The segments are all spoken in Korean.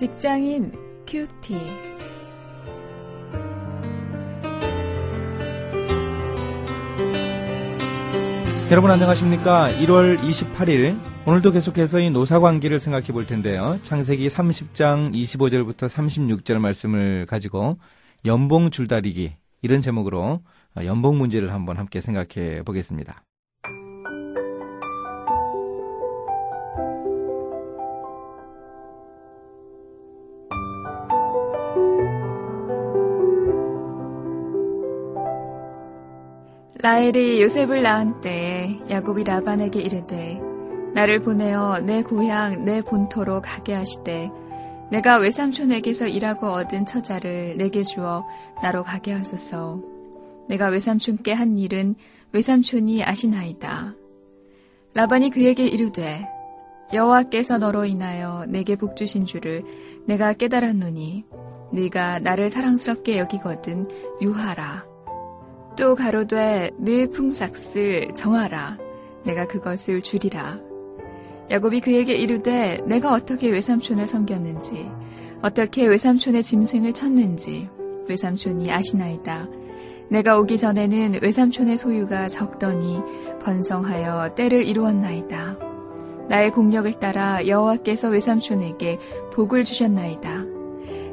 직장인 큐티. 여러분 안녕하십니까? 1월 28일 오늘도 계속해서 이 노사 관계를 생각해 볼 텐데요. 창세기 30장 25절부터 36절 말씀을 가지고 연봉 줄다리기 이런 제목으로 연봉 문제를 한번 함께 생각해 보겠습니다. 라헬이 요셉을 낳은 때에 야곱이 라반에게 이르되 나를 보내어 내 고향 내 본토로 가게 하시되 내가 외삼촌에게서 일하고 얻은 처자를 내게 주어 나로 가게 하소서. 내가 외삼촌께 한 일은 외삼촌이 아시나이다. 라반이 그에게 이르되 여호와께서 너로 인하여 내게 복 주신 줄을 내가 깨달았노니 네가 나를 사랑스럽게 여기거든 유하라 또 가로되 네 풍삭을 정하라. 내가 그것을 주리라. 야곱이 그에게 이르되 내가 어떻게 외삼촌을 섬겼는지 어떻게 외삼촌의 짐승을 쳤는지 외삼촌이 아시나이다. 내가 오기 전에는 외삼촌의 소유가 적더니 번성하여 때를 이루었나이다. 나의 공력을 따라 여호와께서 외삼촌에게 복을 주셨나이다.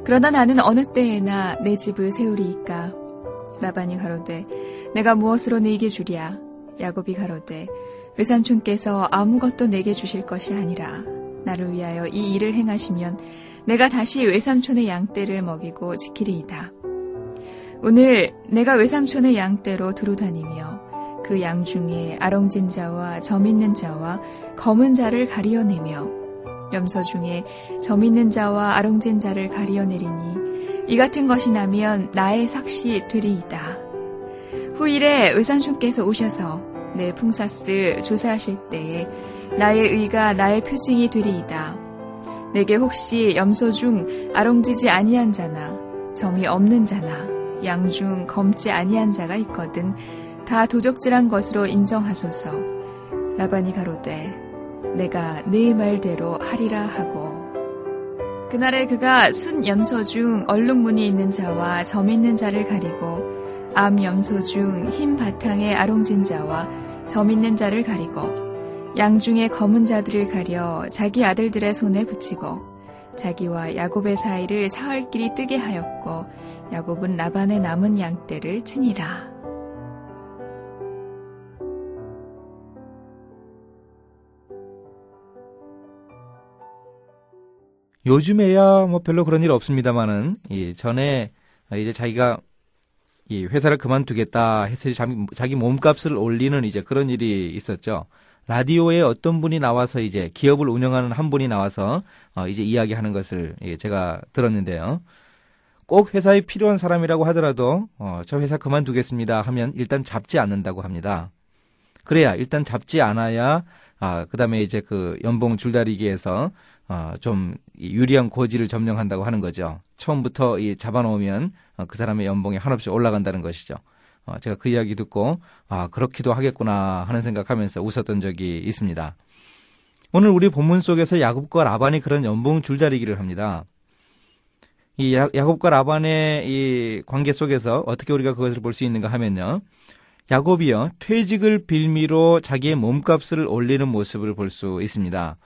그러나 나는 어느 때에나 내 집을 세우리이까 라반이 가로되 내가 무엇으로 네게 주랴 야곱이 가로되 외삼촌께서 아무것도 내게 주실 것이 아니라 나를 위하여 이 일을 행하시면 내가 다시 외삼촌의 양떼를 먹이고 지키리이다. 오늘 내가 외삼촌의 양떼로 두루 다니며 그 양 중에 아롱진 자와 점 있는 자와 검은 자를 가리어내며 염소 중에 점 있는 자와 아롱진 자를 가리어내리니 이 같은 것이 나면 나의 삭시 되리이다. 후일에 의산촌께서 오셔서 내 풍사슬 조사하실 때에 나의 의가 나의 표징이 되리이다. 내게 혹시 염소 중 아롱지지 아니한 자나 점이 없는 자나 양 중 검지 아니한 자가 있거든 다 도적질한 것으로 인정하소서. 라반이 가로되 내가 네 말대로 하리라 하고 그날에 그가 순 염소 중 얼룩무늬 있는 자와 점 있는 자를 가리고 암 염소 중 흰 바탕의 아롱진 자와 점 있는 자를 가리고 양 중에 검은 자들을 가려 자기 아들들의 손에 붙이고 자기와 야곱의 사이를 사흘 길이 뜨게 하였고 야곱은 라반의 남은 양 떼를 치니라. 요즘에야 뭐 별로 그런 일 없습니다만은 이 전에 이제 자기가 이 회사를 그만두겠다 해서 자기 몸값을 올리는 이제 그런 일이 있었죠. 라디오에 어떤 분이 나와서 이제 기업을 운영하는 한 분이 나와서 어 이제 이야기하는 것을 제가 들었는데요. 꼭 회사에 필요한 사람이라고 하더라도 어 저 회사 그만두겠습니다 하면 일단 잡지 않는다고 합니다. 그래야 일단 잡지 않아야 아 그다음에 이제 그 연봉 줄다리기에서 어, 좀 유리한 고지를 점령한다고 하는 거죠. 처음부터 이 잡아놓으면 어, 그 사람의 연봉이 한없이 올라간다는 것이죠. 어, 제가 그 이야기 듣고 아 그렇기도 하겠구나 하는 생각하면서 웃었던 적이 있습니다. 오늘 우리 본문 속에서 야곱과 라반이 그런 연봉 줄다리기를 합니다. 이 야곱과 라반의 이 관계 속에서 어떻게 우리가 그것을 볼 수 있는가 하면요. 야곱이요 퇴직을 빌미로 자기의 몸값을 올리는 모습을 볼 수 있습니다.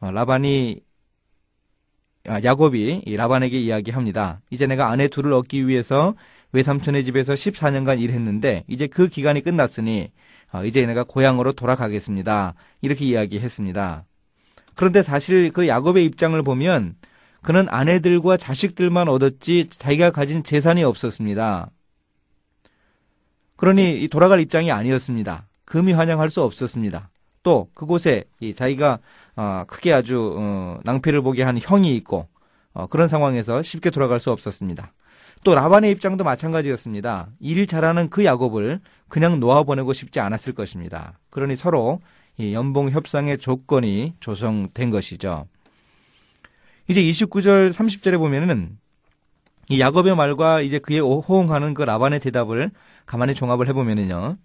어, 라반이 아, 야곱이 라반에게 이야기합니다. 이제 내가 아내 둘을 얻기 위해서 외삼촌의 집에서 14년간 일했는데 이제 그 기간이 끝났으니 어, 이제 내가 고향으로 돌아가겠습니다. 이렇게 이야기했습니다. 그런데 사실 그 야곱의 입장을 보면 그는 아내들과 자식들만 얻었지 자기가 가진 재산이 없었습니다. 그러니 돌아갈 입장이 아니었습니다. 금이 환영할 수 없었습니다. 또 그곳에 자기가 어, 크게 아주 어, 낭패를 보게 한 형이 있고 어, 그런 상황에서 쉽게 돌아갈 수 없었습니다. 또 라반의 입장도 마찬가지였습니다. 일 잘하는 그 야곱을 그냥 놓아보내고 싶지 않았을 것입니다. 그러니 서로 이 연봉 협상의 조건이 조성된 것이죠. 이제 29절 30절에 보면은 이 야곱의 말과 이제 그에 호응하는 그 라반의 대답을 가만히 종합을 해보면은요.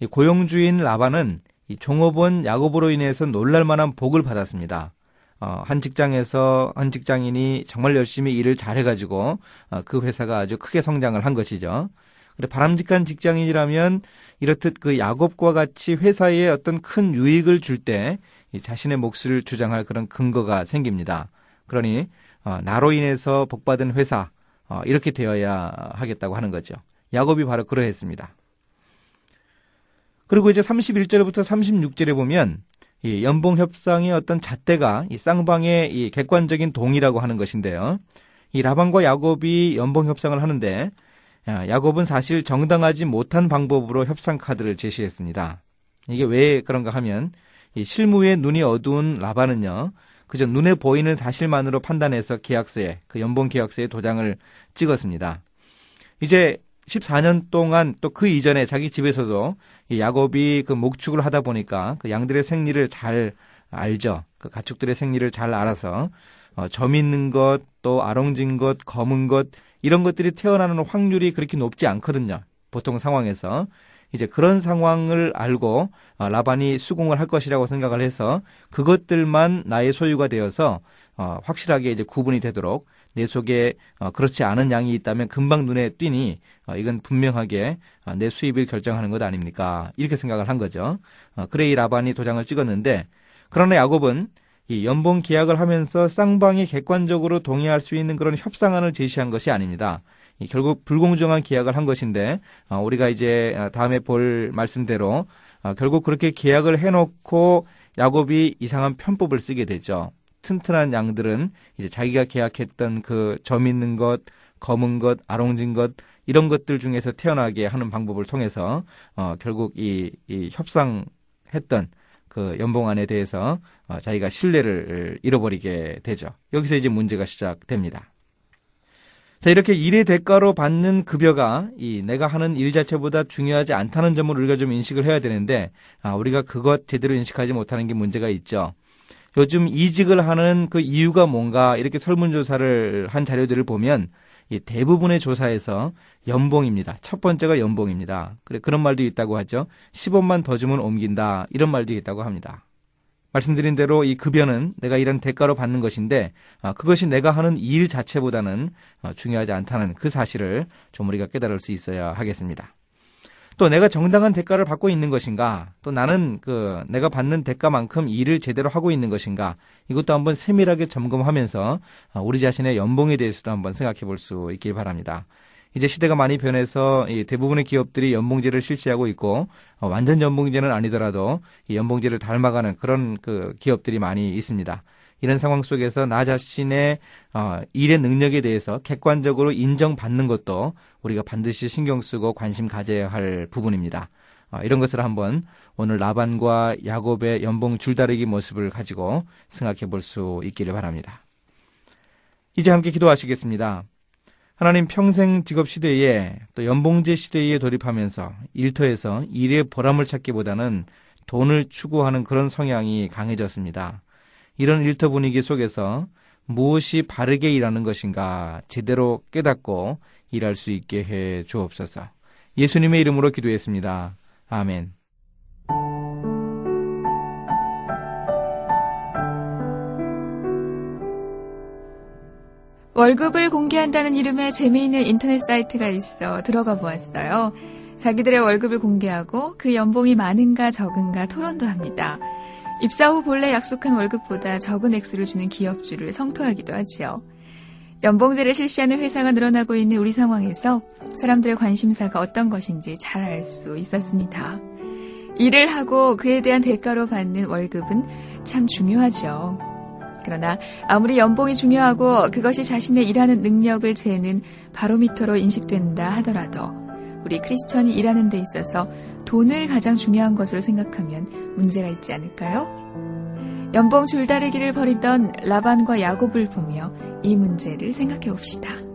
이 고용주인 라반은 이 종업원 야곱으로 인해서 놀랄만한 복을 받았습니다. 어, 한 직장에서 한 직장인이 정말 열심히 일을 잘해가지고 어, 그 회사가 아주 크게 성장을 한 것이죠. 그래 바람직한 직장인이라면 이렇듯 그 야곱과 같이 회사에 어떤 큰 유익을 줄 때 자신의 몫을 주장할 그런 근거가 생깁니다. 그러니 어, 나로 인해서 복받은 회사 어, 이렇게 되어야 하겠다고 하는 거죠. 야곱이 바로 그러했습니다. 그리고 이제 31절부터 36절에 보면 이 연봉 협상의 어떤 잣대가 이 쌍방의 이 객관적인 동의라고 하는 것인데요. 이 라반과 야곱이 연봉 협상을 하는데 야곱은 사실 정당하지 못한 방법으로 협상 카드를 제시했습니다. 이게 왜 그런가 하면 이 실무에 눈이 어두운 라반은요. 그저 눈에 보이는 사실만으로 판단해서 계약서에 그 연봉 계약서에 도장을 찍었습니다. 이제 14년 동안 또 그 이전에 자기 집에서도 야곱이 그 목축을 하다 보니까 그 양들의 생리를 잘 알죠. 그 가축들의 생리를 잘 알아서 어, 점 있는 것, 또 아롱진 것, 검은 것 이런 것들이 태어나는 확률이 그렇게 높지 않거든요. 보통 상황에서 이제 그런 상황을 알고 어, 라반이 수긍을 할 것이라고 생각을 해서 그것들만 나의 소유가 되어서 어, 확실하게 이제 구분이 되도록 내 속에 어, 그렇지 않은 양이 있다면 금방 눈에 띄니 이건 분명하게 내 수입을 결정하는 것 아닙니까? 이렇게 생각을 한 거죠. 그래 이 라반이 도장을 찍었는데 그러나 야곱은 이 연봉 계약을 하면서 쌍방이 객관적으로 동의할 수 있는 그런 협상안을 제시한 것이 아닙니다. 결국 불공정한 계약을 한 것인데 어, 우리가 이제 어, 다음에 볼 말씀대로 어, 결국 그렇게 계약을 해놓고 야곱이 이상한 편법을 쓰게 되죠. 튼튼한 양들은 이제 자기가 계약했던 그 점 있는 것, 검은 것, 아롱진 것 이런 것들 중에서 태어나게 하는 방법을 통해서 어, 결국 이, 이 협상했던 그 연봉안에 대해서 어, 자기가 신뢰를 잃어버리게 되죠. 여기서 이제 문제가 시작됩니다. 자, 이렇게 일의 대가로 받는 급여가 이 내가 하는 일 자체보다 중요하지 않다는 점을 우리가 좀 인식을 해야 되는데, 아, 우리가 그것 제대로 인식하지 못하는 게 문제가 있죠. 요즘 이직을 하는 그 이유가 뭔가 이렇게 설문조사를 한 자료들을 보면 이 대부분의 조사에서 연봉입니다. 첫 번째가 연봉입니다. 그래, 그런 말도 있다고 하죠. 10원만 더 주면 옮긴다. 이런 말도 있다고 합니다. 말씀드린 대로 이 급여는 내가 이런 대가로 받는 것인데 아, 그것이 내가 하는 일 자체보다는 어, 중요하지 않다는 그 사실을 좀 우리가 깨달을 수 있어야 하겠습니다. 또 내가 정당한 대가를 받고 있는 것인가, 또 나는 그 내가 받는 대가만큼 일을 제대로 하고 있는 것인가, 이것도 한번 세밀하게 점검하면서 아, 우리 자신의 연봉에 대해서도 한번 생각해 볼 수 있길 바랍니다. 이제 시대가 많이 변해서 대부분의 기업들이 연봉제를 실시하고 있고 어, 완전 연봉제는 아니더라도 연봉제를 닮아가는 그런 그 기업들이 많이 있습니다. 이런 상황 속에서 나 자신의 어, 일의 능력에 대해서 객관적으로 인정받는 것도 우리가 반드시 신경 쓰고 관심 가져야 할 부분입니다. 어, 이런 것을 한번 오늘 라반과 야곱의 연봉 줄다리기 모습을 가지고 생각해 볼 수 있기를 바랍니다. 이제 함께 기도하시겠습니다. 하나님 평생 직업 시대에 또 연봉제 시대에 돌입하면서 일터에서 일의 보람을 찾기보다는 돈을 추구하는 그런 성향이 강해졌습니다. 이런 일터 분위기 속에서 무엇이 바르게 일하는 것인가 제대로 깨닫고 일할 수 있게 해 주옵소서. 예수님의 이름으로 기도했습니다. 아멘. 월급을 공개한다는 이름의 재미있는 인터넷 사이트가 있어 들어가 보았어요. 자기들의 월급을 공개하고 그 연봉이 많은가 적은가 토론도 합니다. 입사 후 본래 약속한 월급보다 적은 액수를 주는 기업주를 성토하기도 하지요. 연봉제를 실시하는 회사가 늘어나고 있는 우리 상황에서 사람들의 관심사가 어떤 것인지 잘 알 수 있었습니다. 일을 하고 그에 대한 대가로 받는 월급은 참 중요하죠. 그러나 아무리 연봉이 중요하고 그것이 자신의 일하는 능력을 재는 바로미터로 인식된다 하더라도 우리 크리스천이 일하는 데 있어서 돈을 가장 중요한 것으로 생각하면 문제가 있지 않을까요? 연봉 줄다리기를 벌이던 라반과 야곱을 보며 이 문제를 생각해 봅시다.